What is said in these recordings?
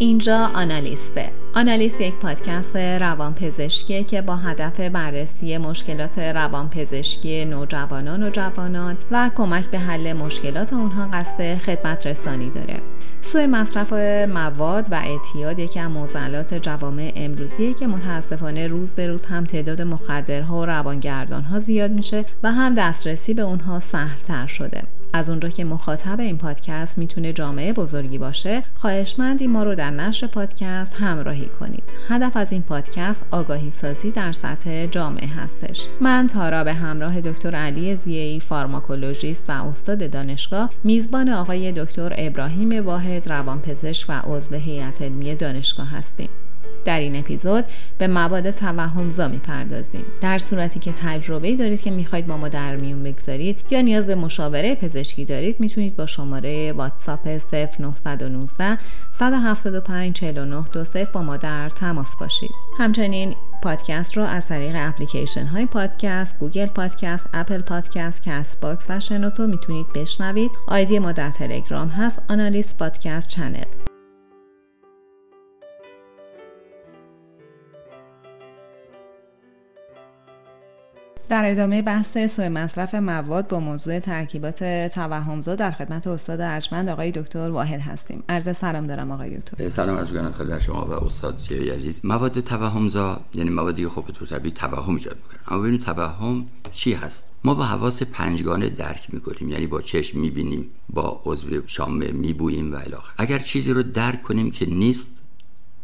اینجا آنالیسته. آنالیست یک پادکست روانپزشکی که با هدف بررسی مشکلات روانپزشکی نوجوانان و جوانان و کمک به حل مشکلات اونها قصد خدمت رسانی داره. سوء مصرف مواد و اعتیاد یکی از معضلات جوامع امروزیه که متاسفانه روز به روز هم تعداد مخدرها و روانگردانها زیاد میشه و هم دسترسی به اونها سهلتر شده. از اونجا که مخاطب این پادکست می‌تونه جامعه بزرگی باشه خواهشمندی ما رو در نشر پادکست همراهی کنید. هدف از این پادکست آگاهی سازی در سطح جامعه هستش. من تارا به همراه دکتر علی زیایی فارماکولوژیست و استاد دانشگاه میزبان آقای دکتر ابراهیم واحد روانپزشک و عضو هیئت علمی دانشگاه هستیم. در این اپیزود به مواد توهمزا می‌پردازیم در صورتی که تجربه دارید که می‌خواید با ما در میون بگذارید یا نیاز به مشاوره پزشکی دارید می‌تونید با شماره واتساپ 0919 175 49 20 با ما در تماس باشید همچنین پادکست رو از طریق اپلیکیشن های پادکست، Google Podcast، Apple Podcast، Castbox و شنوتو می‌تونید بشنوید. آیدی ما در تلگرام هست Analyst Podcast Channel. در ادامه بحث سوء مصرف مواد با موضوع ترکیبات توهمزا در خدمت استاد ارجمند آقای دکتر واحد هستیم. عرض سلام دارم آقای دکتر. سلام از بگم خدمت شما و استاد زیای عزیز. مواد توهمزا یعنی موادی خب به طور طبیعی توهم ایجاد می‌کنن. اما ببینید توهم چی هست؟ ما با حواس پنجگانه درک می‌کنیم. یعنی با چشم می‌بینیم با عضو شامه میبوییم و الی اگر چیزی رو درک کنیم که نیست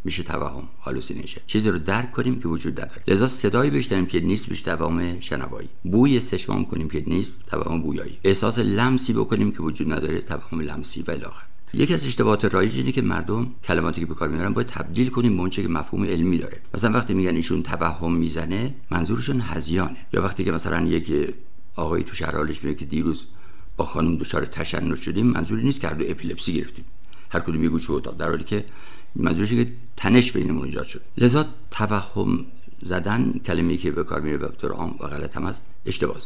میشه توهم هالوسینیشن چیزی رو درک کنیم که وجود نداره. لذا صدایی بشنویم که نیست میشه توهم شنوایی. بوی استشمام کنیم که نیست توهم بویایی. احساس لمسی بکنیم که وجود نداره توهم لمسی و الی یکی از اشتباهات رایج اینه که مردم کلماتی که به کار می‌برن باید تبدیل کنیم به اونچه که مفهوم علمی داره. مثلا وقتی میگن ایشون توهم می‌زنه منظورشون هزیانه. یا وقتی که مثلا یک آقایی تو شهرالش میگه که دیروز با خانم دچار تشنج شدیم منظوری نیست که هر اپیلپسی گرفتیم. هر کدوم یه گوشه اتاق. در حالی که منظورش که تنش بینمون ایجاد شد. لذا توهم زدن کلمه‌ای که به کار میره به طور عام و غلط هم است. اشتباهه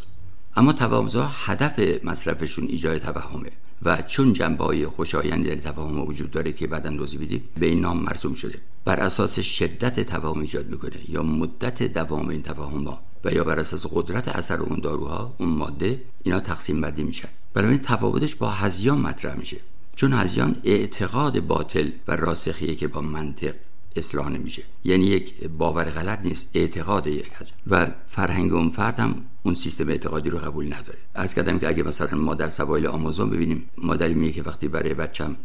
اما توهمزا هدف مصرفشون ایجاد توهمه و چون جنبه های خوشایند در توهم وجود داره که بعدا دوزی بدیم به این نام مرسوم شده. بر اساس شدت توهم ایجاد می‌کنه یا مدت دوام این توهم ها و یا بر اساس قدرت اثر اون داروها اون ماده اینا تقسیم بندی میشن. برای تفاوتش با هزیان مطرح میشه. چون هزیان اعتقاد باطل و راسخیه که با منطق اصلاح نمیشه. یعنی یک باور غلط نیست اعتقاد یک هست و فرهنگ اون فرد هم اون سیستم اعتقادی رو قبول نداره. از کردم که اگه مثلا ما در سوایل آمازون ببینیم مادری میگه که وقتی برای بچم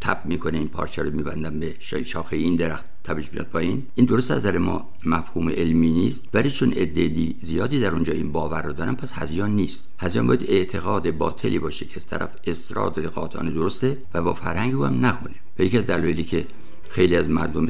تپ می‌کنه این پارچه رو میبندم به شاخه این درخت تبش بیاد پایین. این درست از نظر ما مفهوم علمی نیست ولی چون عددی زیادی در اونجا این باور رو دارن پس هزیان نیست. هزیان باید اعتقاد باطلی باشه که طرف اصرار قاطعانه درسته و با فرهنگ هم نخونه. و یکی از دلایلی که خیلی از مردم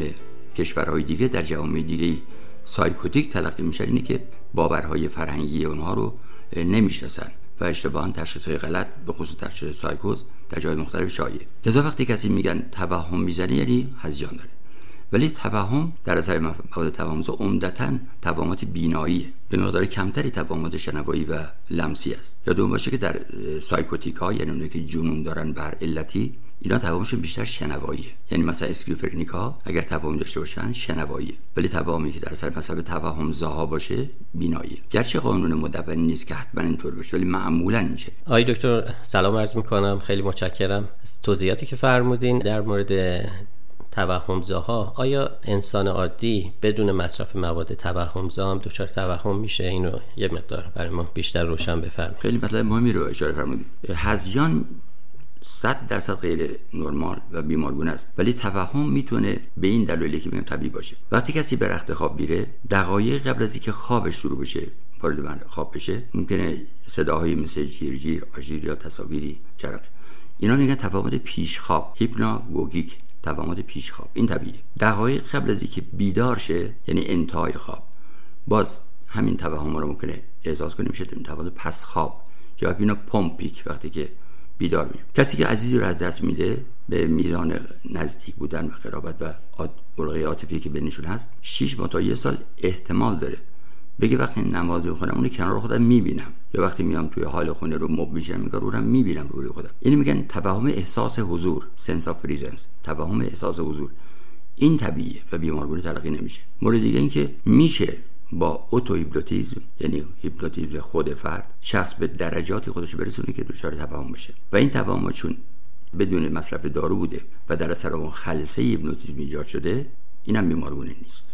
کشورهای دیگه در جوامع دیگه psychotic تلقی میشن اینه که باورهای فرهنگی اونها رو نمی‌شناسن. و اشتباها تشخیص های غلط به خصوص تشخیص سایکوز در جای مختلف شایع. لذا وقتی کسی میگن توهم می‌زنه یعنی هذیان داره. ولی توهم در اثر مواد توهم‌زا عمدتا توهمات بیناییه به مقدار کمتری توهمات شنوایی و لمسی است. یادتون باشه که در psychotic ها یعنی اونایی که جنون دارن به هر علتی اینا توهمشون بیشتر شنواییه. یعنی مثلا اسکیزوفرنیک ها اگر توهم داشته باشن شنواییه. ولی توهمی که در اثر مثلا توهم زاها باشه بیناییه. گرچه قانون مدون نیست که حتما اینطور باشه ولی معمولا میشه آقای دکتر سلام عرض می‌کنم. خیلی متشکرم. توضیحاتی که فرمودین در مورد توهمزاها آیا انسان عادی بدون مصرف مواد توهمزا هم دچار توهم میشه؟ اینو یه مقدار برای ما بیشتر روشن بفرمایید. خیلی مطلب مهمی رو اشاره فرمودید. هزیان صد درصد غیر نرمال و بیمارگونه است. ولی توهم می‌تونه به این دلیلی که میگم طبیعی باشه. وقتی کسی به رخت خواب میره دقایق قبل از اینکه خوابش شروع بشه وارد خواب بشه ممکنه صداهایی مثل جیر جیر آژیر یا تصاویری جرقه اینا میگن تفاوت پیش خواب هیپناگوگیک توامد پیش خواب این طبیعیه. دقایق قبل از اینکه بیدار شه یعنی انتهای خواب. باز همین توهم رو ممکنه احساس کنیم میشه توهم پس خواب یا hypnopompic وقتی که بیدار میشه کسی که عزیزی رو از دست میده به میزان نزدیک بودن و قرابت و علاقه عاطفی که بینشون هست 6 ماه تا یه سال احتمال داره. بگه وقتی نماز می‌خونم اون کنار خودم می‌بینم. یا وقتی میام توی هال خونه رو مبل می‌شینم میگم رو می‌بینم روی خودم. اینو میگن توهم احساس حضور sense of presence توهم احساس حضور. این طبیعیه و بیمارگونه تلقی نمیشه. مورد دیگه اینکه میشه با auto هیپنوتیزم یعنی هیپنوتیزم خود فرد شخص به درجاتی خودش برسونه که دچار توهم بشه و این توهم چون بدون مصرف دارو بوده و در اثر اون خلسه هیپنوتیزم ایجاد شده اینم بیمارگونه نیست.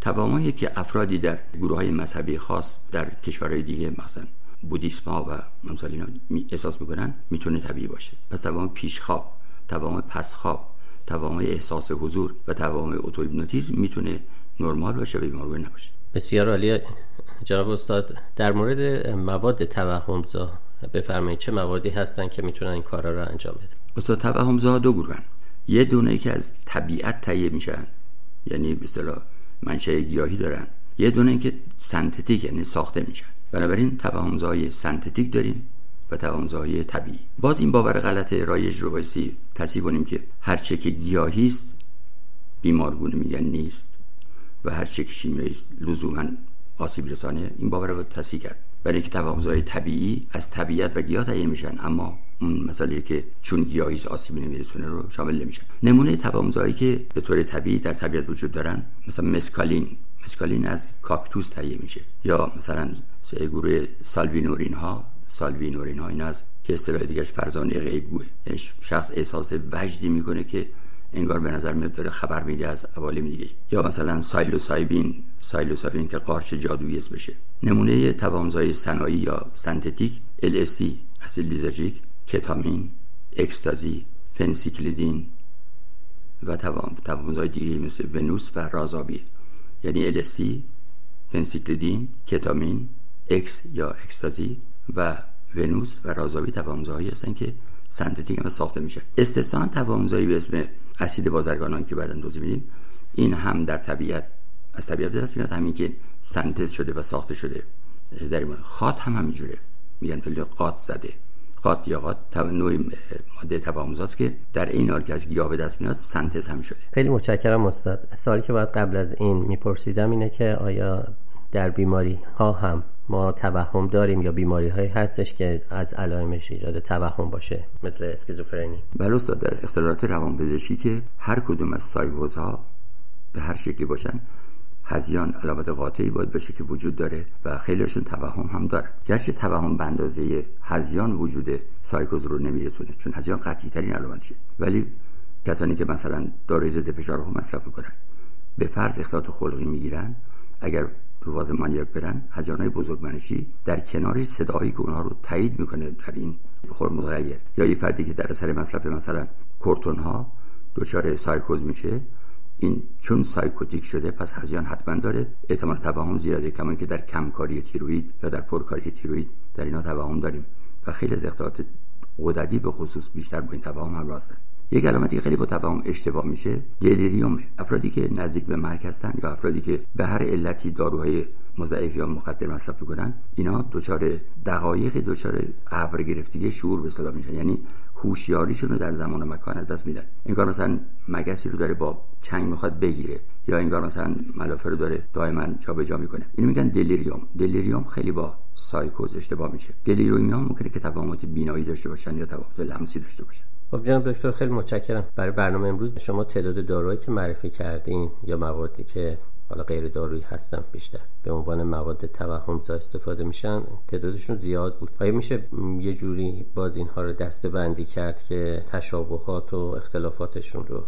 توهمایی که افرادی در گروه های مذهبی خاص در کشورهای دیگه مثلا بودیسم ها و مثلا اینا احساس می‌کنن می‌تونه طبیعی باشه. پس توهم پیش‌خواب توام پسخواب توام احساس حضور و توام اوتوهیپنوتیزم می‌تونه نرمال باشه و بیمار نباشه. بسیار عالی جناب استاد در مورد مواد توهمزا بفرمایید چه موادی هستن که می‌تونن این کارا رو انجام بده استاد توهمزا دو گروهن. یه دونه ای که از طبیعت تهیه میشن یعنی به اصطلاح منشأ گیاهی دارن. یه دونه که سنتتیک یعنی ساخته میشن. بنابراین توهمزهای سنتتیک داریم و توهمزهای طبیعی. باز این باور غلط رایج رو بایستی تصیب کنیم که هر چه که گیاهی است بیمارگونه میگن نیست. و هر چه شیمیایی لزوما آسیب رسانه این باور رو تصحیح کرد. برای اینکه توهمزهای طبیعی از طبیعت و گیاه تهیه میشن اما اون مسئله که چون گیاهی آسیبی نمیرسونه رو شامل نمیشن. نمونه توامزایی که به طور طبیعی در طبیعت وجود دارن مثلا مسکالین. مسکالین از کاکتوس تهیه میشه. یا مثلا سه گروه salvinorin ها. salvinorin ها این از که اصطلاح دیگهش فرزانه غیبگوه یعنی شخص احساس وجدی می‌کنه که انگار به نظر میاد داره خبر میده از عوالم دیگه. یا مثلا psilocybin psilocybin که قارچ جادویی بشه. نمونه توهم‌زای صناعی یا synthetic LSD اسید لیزرژیک کتامین اکستازی فنسیکلیدین و توهم‌زاهای دیگه مثل ونوس و رازابی. یعنی الستی فنسیکلیدین کتامین اکس یا اکستازی و ونوس و رازابی توامزهایی هستن که سنتتیک هم ساخته میشه. استثنا توامزهایی به اسم اسید بازرگانان که بعدا دوزی میدیم این هم در طبیعت از طبیعت دست میاد. همین که سنتز شده و ساخته شده. در این خاط هم همینجوره. میگن فیل قاط زده. قات یا قات نوع ماده تواموزاست که در این حال که از گیاه به دست میاد سنتز هم شده. خیلی متشکرم استاد. سالی که باید قبل از این میپرسیدم اینه که آیا در بیماری ها هم ما توهم داریم یا بیماری های هستش که از علائمش ایجاد توهم باشه مثل اسکیزوفرنی. بله استاد در اختلالات روانپزشکی که هر کدوم از سایکوزها به هر شکلی باشن هزیان علامت قاطعی باید باشه که وجود داره و خیلیشون توهم هم داره. گرچه توهم به اندازه هزیان وجود سایکوز رو نمیرسونه چون هزیان قطعی ترین علامتشه. ولی کسانی که مثلا داروی ضد فشار رو خب می‌کنن به فرض اختلالات خلقی می‌گیرن اگر رو فاز maniac برن هذیان های بزرگمنشی در کنارش صدایی که اونها رو تایید می‌کنه در این خور یا یه فردی که در اثر مصرف مثلا کورتون ها دچار سایکوز میشه این چون psychotic شده پس هذیان حتما داره. احتمال توهم زیاده کما که در کمکاری تیروید یا در پرکاری تیروید در اینا توهم داریم. و خیلی از اختلالات غددی به خصوص بیشتر با این توهم هم راستن یک علامتی خیلی با توهم اشتباه میشه دلیریومه افرادی که نزدیک به مرگ هستن یا افرادی که به هر علتی داروهای مضاعف یا مخدر مصرف می‌کنن اینا دچار دقایق دچار ابر گرفتگی شعور به صدا میشن. یعنی هوشیاریشون رو در زمان و مکان از دست میدن. انگار مثلا مگسی رو داره با چنگ می‌خواد بگیره یا انگار مثلا ملافه رو داره دائما جابجا می‌کنه. اینو میگن دلیریوم. دلیریوم خیلی با سایکوز اشتباه میشه. دلیریوم ممکنه که توهمات بینایی داشته باشن یا توهمات لمسی داشته باشن. خب جناب دکتر خیلی متشکرم. برای برنامه امروز شما تعداد داروهایی که معرفی کردین یا موادی که حالا غیر دارویی هستن بیشتر به عنوان مواد توهمزا استفاده میشن تعدادشون زیاد بود. آیا میشه یه جوری باز اینها رو دسته بندی کرد که تشابهات و اختلافاتشون رو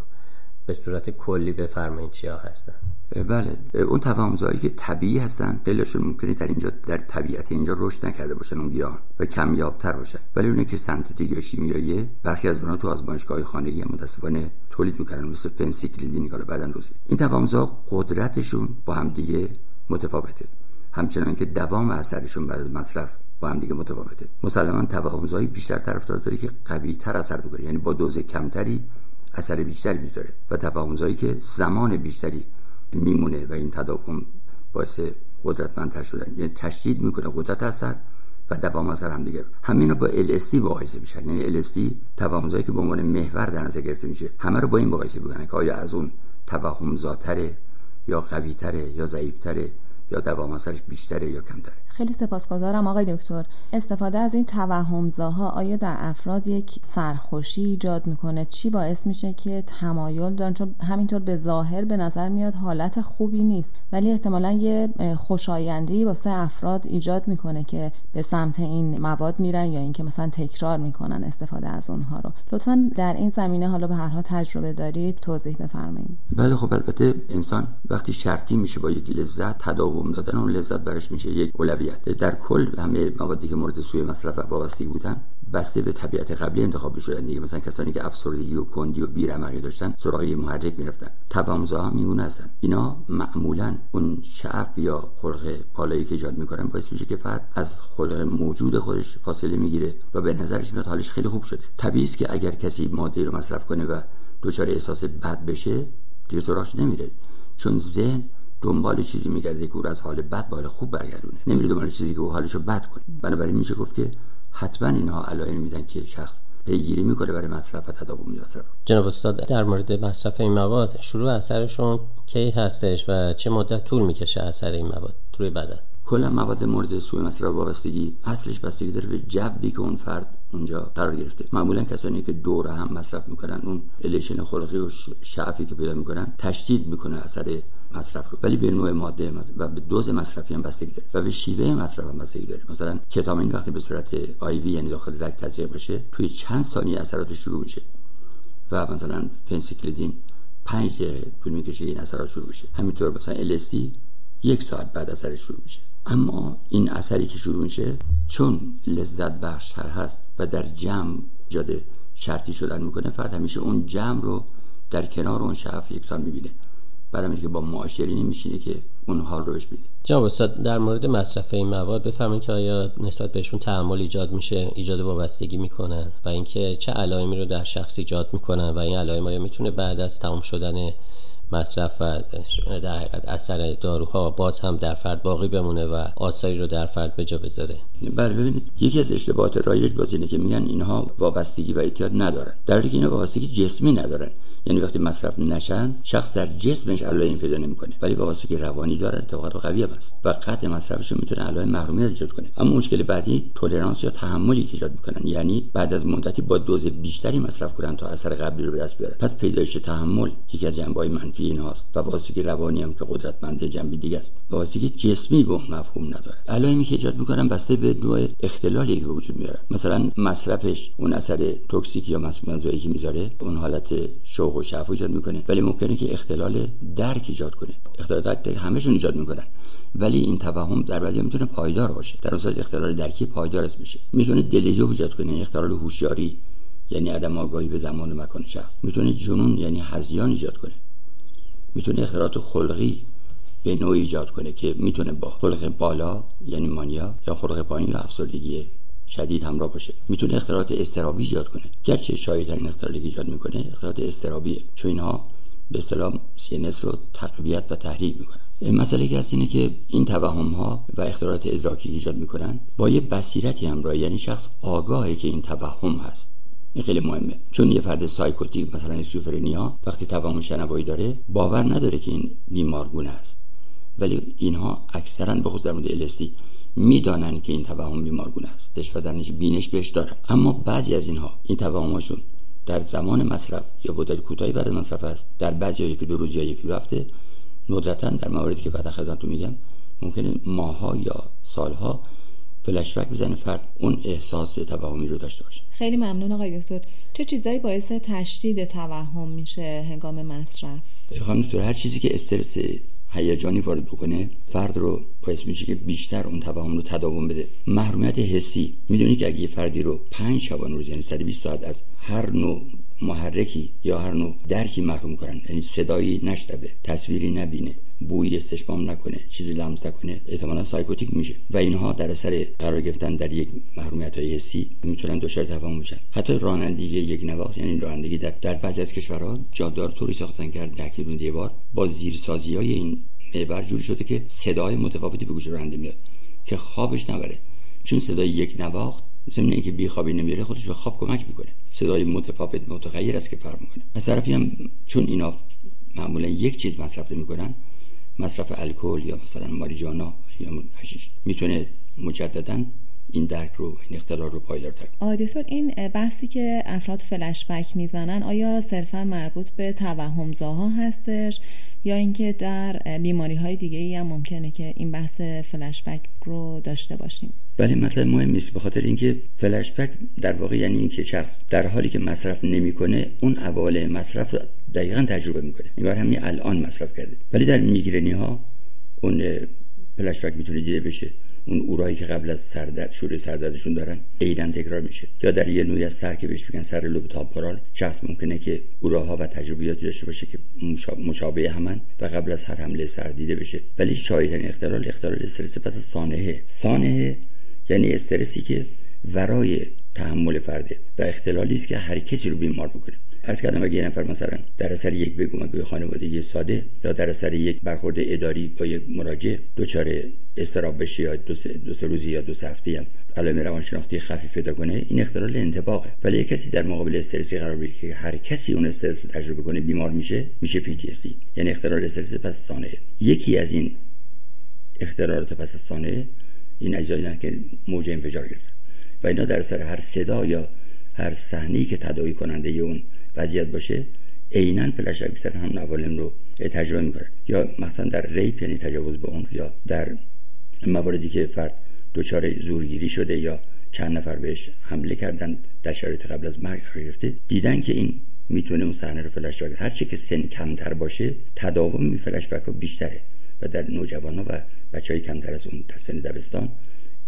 به صورت کلی بفرمایید چیا هستن؟ بله. اون توامزایی که طبیعی هستن خیلیشون ممکنه در اینجا در طبیعت اینجا رشد نکرده باشن اون گیاه و کمیابتر باشن ولی اونه که سنتتیک یا شیمیایی برخی از اونها تو آزمایشگاه خانگی متاسفانه تولید می‌کنن مثل فنسیکلیدین که بعدن روزی. این توامزا قدرتشون با هم دیگه متفاوته. همچنان که دوام اثرشون بعد از مصرف با هم دیگه متفاوته. مسلما توامزایی بیشتر طرفدار داره که قوی تر اثر بکنه یعنی با دوز کمتری اثر بیشتری می‌ذاره و توهمزایی که زمان بیشتری میمونه و این تداوم باعث قدرتمندتر شدن. یعنی تشدید می‌کنه قدرت اثر و دوام اثر هم دیگه. همین رو با LSD مقایسه میشن یعنی LSD توهمزایی که به عنوان محور در نظر گرفته میشه همه رو با این مقایسه می‌کنن که آیا از اون توهم یا قوی تره یا ضعیف تره یا دوام اثرش بیشتره یا کمتره. خیلی سپاسگزارم آقای دکتر. استفاده از این توهمزاها آیا در افراد یک سرخوشی ایجاد می‌کنه؟ چی باعث میشه که تمایل دارن؟ چون همینطور به ظاهر به نظر میاد حالت خوبی نیست ولی احتمالا یه خوشایندی واسه افراد ایجاد می‌کنه که به سمت این مواد میرن یا اینکه مثلا تکرار می‌کنن استفاده از اونها رو. لطفا در این زمینه حالا به هر حال تجربه دارید توضیح بفرمایید. بله خب البته انسان وقتی شرطی میشه با یک لذت تداوم دادن اون لذت برش میشه یک اولویت در کل همه موادی که مورد سوی مصرف و وابستگی بودن بسته به طبیعت قبلی انتخاب شدن دیگه. مثلا کسانی که افسردگی و کندی و بیرمقی داشتن سراغ یه محرک می‌رفتن. توامزا هم میگونه هستن. اینا معمولا اون شعف یا خلق بالایی که ایجاد می‌کنن باعث میشه که فرد از خلق موجود خودش فاصله می‌گیره و به نظرش میاد حالش خیلی خوب شده. طبیعی است که اگر کسی ماده رو مصرف کنه و دچار احساس بد بشه دیگه سراغش نمیره. چون ذهن دنبال چیزی میگرده که او از حال بد به خوب برگردونه. نمیره دنبال چیزی که او حالشو بد کنه. بنابراین میشه گفت که حتما اینها علائم میدن که شخص پیگیری می‌کنه برای مصرف و تداوم مصرف جناب استاد در مورد مصرف این مواد شروع اثرشون کی هستش و چه مدت طول می‌کشه اثر این مواد روی بدن؟ کلا مواد مورد سوء مصرف وابستگی اصلش بستگی داره به جوی که اون فرد اونجا قرار گرفته. معمولا کسانی که دور هم مصرف می‌کنن اون الیشن خلقی و شعفی که پیدا می‌کنن تشدید می‌کنه اثر مصرف رو. ولی به نوع ماده و به دوز مصرفی هم بستگی داره. و به شیوه مصرف هم بستگی داره. مثلا کتامین وقتی به صورت آی وی یعنی داخل رگ تزریق بشه توی چند ثانیه اثراتش شروع میشه. و مثلا فنسیکلیدین پنج دقیقه طول می‌کشه این اثرات شروع بشه. همینطور مثلا LSD یک ساعت بعد اثرش شروع میشه. اما این اثری که شروع میشه چون لذت بخشتر هست و در جمع جاده شرطی شدن می‌کنه فرد همیشه اون جمع رو در کنار اون شعف یکسان می‌بینه. برای که با معاشری نمیشینه که اون حال رو بهش جناب استاد در مورد مصرف این مواد بفرمایید که آیا نسبت بهشون تحمل ایجاد میشه ایجاد وابستگی می‌کنن و اینکه چه علائمی رو در شخص ایجاد می‌کنن و این علائم آیا می‌تونه بعد از تمام شدن مصرف و در حقیقت اثر داروها باز هم در فرد باقی بمونه و آثاری رو در فرد به جا بذاره؟ بله ببینید یکی از اشتباهات رایج باز اینه که میگن اینها وابستگی و اعتیاد ندارن. در حالی که اینا وابستگی جسمی ندارن. یعنی وقتی مصرف نشن شخص در جسمش علائم پیدا نمی‌کنه ولی وابستگی روانی داره ارتباط قوی است و قطع مصرفش می‌تونه علائم محرومیت ایجاد کنه. اما مشکل بعدی تولرانس یا تحملی که ایجاد می‌کنن یعنی بعد از مدتی با دوز بیشتری مصرف کنن تا اثر قبلی رو به دست بیارن پس پیدایش تحمل یکی از جنبه‌های منفی اینهاست و وابستگی روانی هم که قدرتمند جنبه دیگه است وابستگی جسمی به مفهوم نداره. علائمی که ایجاد می‌کنن بسته به نوع اختلالی که وجود میاره. مثلا مصرفش اون اثر توکسیک یا مسموم که می‌ذاره اون حالت شوق و شعف ایجاد می‌کنه. ولی ممکنه که اختلال درک ایجاد کنه. اختلال درک همشون ایجاد می‌کنن. ولی این توهم در بعضی می‌تونه پایدار باشه. در اصل اختلال درکی پایدار اسم میشه می‌تونه دلیو ایجاد کنه. یعنی اختلال هوشیاری یعنی عدم آگاهی به زمان و مکان شخص. می‌تونه جنون یعنی هزیان ایجاد کنه. می‌تونه اختلالات خلقی به نوعی ایجاد کنه که می‌تونه با خلق بالا یعنی مانیا یا خلق پایین یا افسردگی شدید همراه باشه. می‌تونه اختلالات استرابی ایجاد کنه. گرچه شایع ترین اختلالی ایجاد می‌کنه اختلالات استرابیه چون اینها به اصطلاح CNS رو تقویت و تحریک می‌کنن. مسئله که هست اینه که این توهم ها و اختلالات ادراکی ایجاد می‌کنن با یه بصیرتی همراه یعنی شخص آگاهه که این توهم هست. این خیلی مهمه. چون یه فرد سایکوتیک مثلا اسکیزوفرنیا وقتی توهم شنوایی داره باور نداره که این بیمارگونه است ولی اینها اکثرا به خصوص در مورد می‌دانند که این توهم بیمارگونه است. دش و درنش بینش بهش داره. اما بعضی از اینها این توهمشون در زمان مصرف یا مدت کوتاهی بعد مصرف است. در بعضی ها یکی دو روز یا یکی دو هفته ندرتا در مواردی که بعد خدمتتون میگم ممکنه ماها یا سالها فلشبک بزنه. فرد اون احساس توهمی رو داشته باشه. خیلی ممنون آقای دکتر. چه چیزایی باعث تشدید توهم میشه هنگام مصرف؟ خانم دکتر هر چیزی که استرس هیجانی وارد بکنه فرد رو باعث میشه که بیشتر اون توهم رو تداوم بده. محرومیت حسی. می‌دونی که اگه یه فردی رو پنج شبانه روز یعنی 120 ساعت از هر نوع محرکی یا هر نوع درکی محروم کنن یعنی صدایی نشنوه تصویری نبینه. بویی استشمام نکنه چیزی لمس نکنه احتمالا سایکوتیک میشه. و اینها در اثر قرار گرفتن در یک محرومیت های حسی می‌تونن دچار توهم بشن. حتی رانندگی یک نواخت یعنی رانندگی در در بعضی از کشورها جادار طوری ساختن کرد ده کیلومتر بار با زیرسازی های این محور جوری شده که صدای متفاوتی به گوش راننده میاد که خوابش نبره. چون صدای یک نواخت ضمن اینکه بیخوابی نمیره خودش به خواب کمک می‌کنه. صدای متفاوت متغیر است که فرق می‌کنه. از طرفی هم چون اینا معمولا یک چیز مصرف می‌کنن مصرف الکل یا مثلا ماریجانا یا حشیش می‌تونه مجددا این درک رو این اختلال رو پایدارتر آدیتور این بحثی که افراد فلشبک می‌زنن آیا صرفا مربوط به توهمزاها هستش یا اینکه در بیماری های دیگه ای هم ممکنه که این بحث فلشبک رو داشته باشیم؟ ولی مطلب مهم نیست. به خاطر اینکه فلشبک در واقع یعنی اینکه شخص در حالی که مصرف نمی‌کنه اون اول مصرف رو دقیقا تجربه می‌کنه. این همین الان مصرف کرده. ولی در میگرنی ها اون فلشبک می‌تونه دیده بشه. اون اورایی که قبل از سردرد شروع سردردشون دارن عیدن تکرار میشه. یا در یه نوعی از سر که بهش میگن سر لوب تامپورال شخص ممکنه که اوراها و تجربیاتی داشته باشه که مشابه همن و قبل از هر حمله سر دیده بشه. ولی شایدترین اختلال اختلال استرس پس سانحه. سانحه یعنی استرسی که ورای تحمل فرده و اختلالی است که هر کسی رو بیمار می‌کنه از کردم اگه یه نفر مثلا در اثر یک بگو مگوی خانوادگی ساده یا در اثر یک برخورد اداری با یک مراجع دچار استراب بشه یا دو سه, دو سه روزی یا دو هفته هم علائم روانشناختی خفیف پیدا کنه این اختلال انتباقه ولی کسی در مقابل استرسی قرار بگیره که هر کسی اون استرس تجربه کنه بیمار میشه میشه PTSD یعنی اختلال استرس پس سانه. یکی از این اختلالات پس سانه این اجزایی که موج انفجار گرفتن و اینا در سر هر صدا یا هر صحنه‌ای که تداعی کننده اون وضعیت باشه عینا فلش بیشتر هم نوالم رو تجربه می‌کنه. یا مثلا در ریپ یعنی تجاوز به عنف یا در مواردی که فرد دچار زورگیری شده یا چند نفر بهش حمله کردن در شرایط قبل از مرگ قرار گرفته دیدن که این می‌تونه اون صحنه رو فلش بک هر چه که سن کمتر باشه تداوم این فلش بک بیشتره و در نوجوان و بچه های کمتر از اون سن دبستان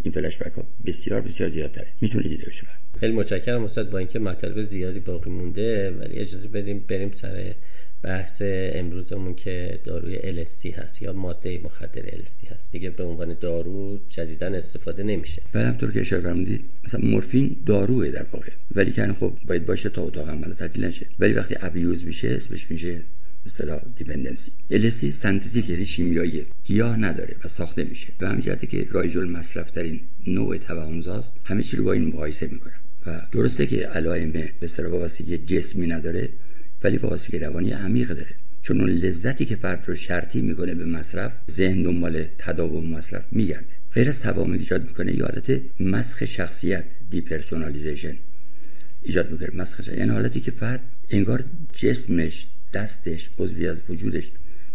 این فلش بک ها بسیار بسیار زیادتره. می‌تونه دیده بشه خیلی متشکرم استاد با اینکه مطالب زیادی باقی مونده ولی اجازه بدیم بریم سر بحث امروزمون که داروی LSD هست یا ماده مخدر LSD هست. دیگه به عنوان دارو جدیدا استفاده نمیشه. بله همطور که اشاره فرمودید مثلا مورفین داروه در واقع. ولی که خب باید باشه تا اتاق عمل تعطیل نشه. ولی وقتی ابیوز میشه اسمش میشه مثلا dependency. LSD synthetic یعنی شیمیایی. گیاه نداره و ساخته میشه به همین جهته که رایج المصرف ترین نوع توهم‌زاست همه چی رو با این مقایسه می‌کنن. و درسته که علائم به اصطلاح وابستگی جسمی نداره ولی وابستگی روانی عمیق داره. چون اون لذتی که فرد رو شرطی می‌کنه به مصرف ذهن دنبال تداوم مصرف میگرده. غیر از تداوم ایجاد می‌کنه یادت مسخ شخصیت depersonalization ایجاد می‌کنه. مسخ شخصیت یعنی حالتی که فرد انگار جسمش دستش عضوی از وجودش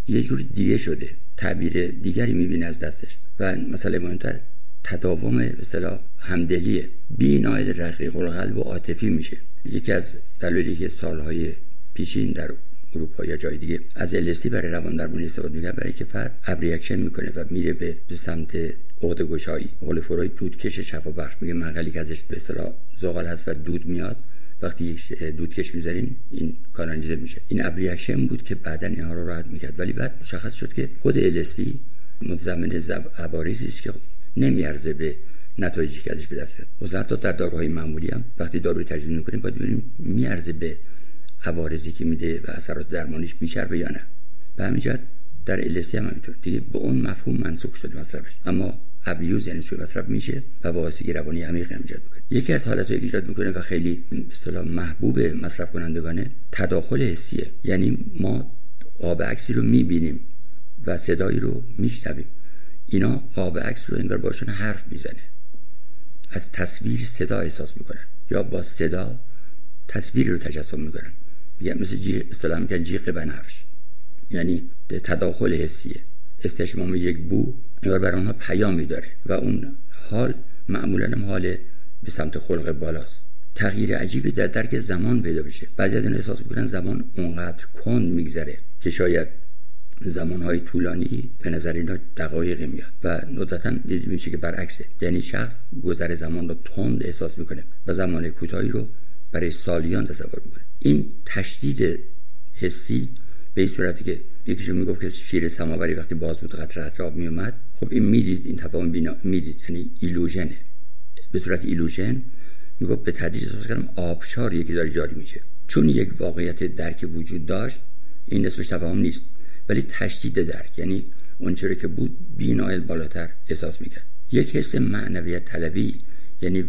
یه جور دیگه شده. تعبیر دیگری می‌بینه از دستش. و مسئله مهمتر تداوم اصطلاح همدلیه. بی ناید رقیق القلب و عاطفی میشه. یکی از دلایلی که سالهای پیشین در اروپا یا جای دیگه از الستی برای روان درمانی استفاده می‌کنه برای که فرد ابریکشن می‌کنه و میره به, سمت عقد گشایی. قول فروید دودکش شفا بخش میگه مقلی که ازش به اصطلاح زغال هست و دود میاد. وقتی یک دودکش می‌ذاریم این کانالیزه میشه. این abreaction بود که بعدا اینها رو راحت می‌کرد. ولی بعد مشخص شد که خود LSD متضمن عوارضی است که نمیارزه به نتایجی که ازش به دست بیاد. حتی در داروهای معمولی هم وقتی داروی تجویز می‌کنیم باید ببینیم میارزه به عوارضی که میده و اثرات درمانیش میچربه یا نه. به همین جهت در LSD هم همینطور. دیگه به اون مفهوم منسوخ شده مصرفش. اما abuse یعنی سوء مصرف میشه و وابستگی روانی عمیق ایجاد می‌کنه. یکی از حالتهایی که ایجاد می‌کنه و خیلی اصطلاح محبوب مصرف کنندگانه تداخل حسیه. یعنی ما قاب عکسی رو می‌بینیم و صدایی رو میشنویم. اینا قاب عکس رو انگار باشون حرف می‌زنه. از تصویر صدا احساس می‌کنن یا با صدا تصویری رو تجسم می‌کنن. میگن مثل جی اصطلاح میگن جیغ بنفش. یعنی تداخل حسیه. استشمام یک بو انگار بر آنها پیامی داره و اون حال معمولا هم حال به سمت خلق بالاست. تغییر عجیبی در درک زمان پیدا بشه بعضی از این احساس می‌کنن زمان اونقدر کند میگذره که شاید زمانهای طولانی به نظر اینا دقایق میاد و ندرتا دیدیم میشه که برعکسه یعنی شخص گذر زمان رو تند احساس می‌کنه و زمان کوتاهی رو برای سالیان تصور می‌کنه. این تشدید حسی به این صورتی که یکیشون می‌گفت که شیر سماوری وقتی باز بود قطره اطراب میومد خب این می‌دید این تفاهم بینا می‌دید یعنی ایلوژنه. به صورت ایلوژن می‌گفت به تدریج احساس کردم آبشار یکی داره جاری میشه. چون یک واقعیت درک وجود داشت این اسمش تفاهم نیست ولی تشدید درک یعنی اون که بود بینایل بالاتر احساس می‌کرد. یک حس معنویت طلبی یعنی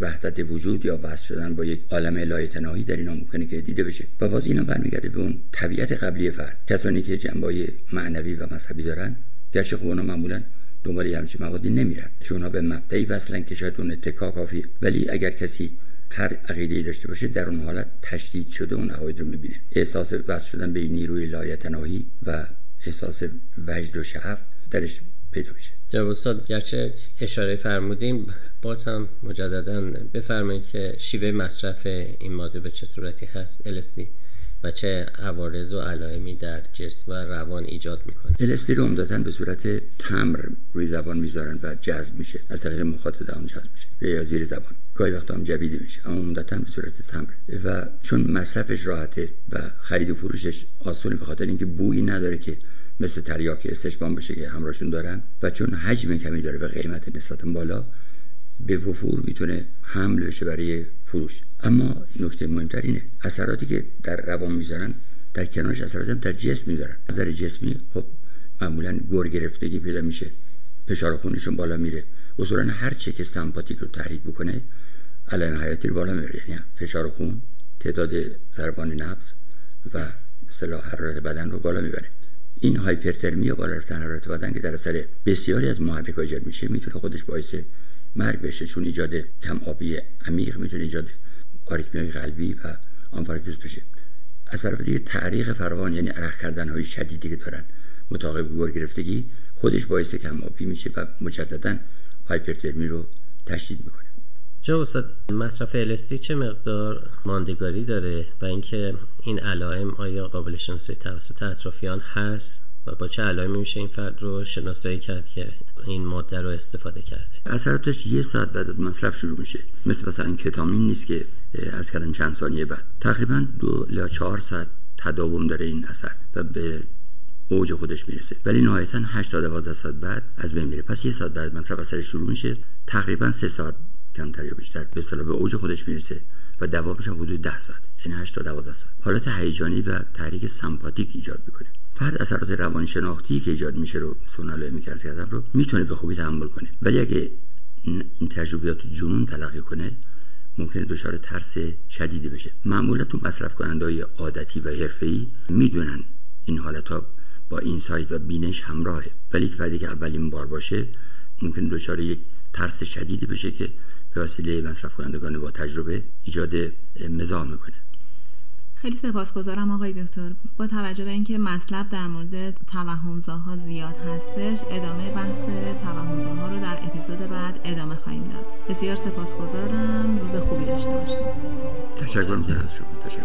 وحدت وجود یا وصل شدن با یک عالم الهی در اینا ممکنه که دیده بشه. و باز اینا برمیگرده به اون طبیعت قبلی فرد. کسانی که جنبای معنوی و مذهبی دارن گرچه خب اونا معمولا دنبال همچین موادی نمیرن. چون به مبدعی وصلن که شاید اون اتکا کافیه. ولی اگر کسی هر عقیده داشته باشه در اون حالت تشدید شده اون عقاید رو می‌بینه. احساس وصل شدن به نیروی لایتناهی و احساس وجد و شعف درش پیدا بشه جناب استاد گرچه اشاره فرمودیم باز هم مجددا بفرمایید که شیوه مصرف این ماده به چه صورتی هست؟ LSD و چه عوارض و علائمی در جسم و روان ایجاد می‌کنه. الستی رو عمدتا به صورت تمر روی زبان می‌ذارن و جذب میشه. از طریق مخاطب هم جذب میشه. یا زیر زبان. گاهی وقتا هم جویده میشه اما عمدتا به صورت تمر. و چون مصرفش راحته و خرید و فروشش آسونه به خاطر اینکه بویی نداره که مثل تریاک استشبان بشه که همراهشون دارن و چون حجم کمی داره و قیمت نسبتا بالا به وفور می‌تونه حمل بشه برای فروش. اما نکته مهمتر اینه اثراتی که در روان می‌ذارن در کنارش اثراتی هم در جسم می‌ذارن. از در جسمی خب معمولا گور گرفتگی پیدا میشه. فشار خونشون بالا میره. اصولا هر چه که سمپاتیک رو تحریک بکنه علائم حیاتی رو بالا میره یعنی فشار خون تعداد ضربان نبض و اصطلاح حرارت بدن رو بالا می‌بره. این هایپرترمی یا بالا رفتن حرارت بدن که در اثر بسیاری از محرک ایجاد میشه می‌تونه خودش باعث مرگ بشه چون ایجاد کم آبی عمیق می‌تونه ایجاد آریتمیای قلبی و آنفارکتوس بشه. از طرف دیگه تعریق فراوان یعنی عرق کردن های شدیدی که دارن متعاقب گور گرفتگی خودش باعث کم آبی میشه و مجددا هایپرترمی رو تشدید می‌کنه. جا استاد مصرف الستی چه مقدار ماندگاری داره و اینکه این علائم آیا قابل شناسی توسط اطرافیان هست؟ و با چه علائمی میشه این فرد رو شناسایی کرد که این ماده رو استفاده کرده؟ اثراتش یه ساعت بعد از مصرف شروع میشه. مثل مثلا کتامین نیست که از کردم چند ثانیه بعد. تقریبا دو یا چهار ساعت تداوم داره این اثر و به اوج خودش می‌رسه. ولی نهایتا 8 تا 12 ساعت بعد از بین میره. پس یه ساعت بعد مصرف اثرش شروع میشه تقریبا سه ساعت کمتر یا بیشتر به اصطلاح به اوج خودش می‌رسه و دوامش هم حدود 10 ساعت یعنی 8 تا 12 ساعت. حالت هیجانی و تحریک سمپاتیک ایجاد می‌کنه. فرد اثرات روانشناختی که ایجاد میشه رو سونالو می‌کرد کردم رو می‌تونه به خوبی تحمل کنه. ولی اگه این تجربیات جنون تلقی کنه ممکنه دچار ترس شدیدی بشه. معمولا تو مصرف کننده های عادتی و حرفه‌ای می‌دونن این حالت ها با اینسایت و بینش همراهه. ولی فردی که اولین بار باشه ممکن دچار یک ترس شدیدی بشه که به وسیله مصرف کنندگان با تجربه ایجاد مزاح می‌کنه. خیلی سپاسگزارم آقای دکتر. با توجه به اینکه مطلب در مورد توهمزاها زیاد هستش ادامه بحث توهمزاها رو در اپیزود بعد ادامه خواهیم داد. بسیار سپاسگزارم. روز خوبی داشته باشید. تشکر می‌کنم از شما. تشکر.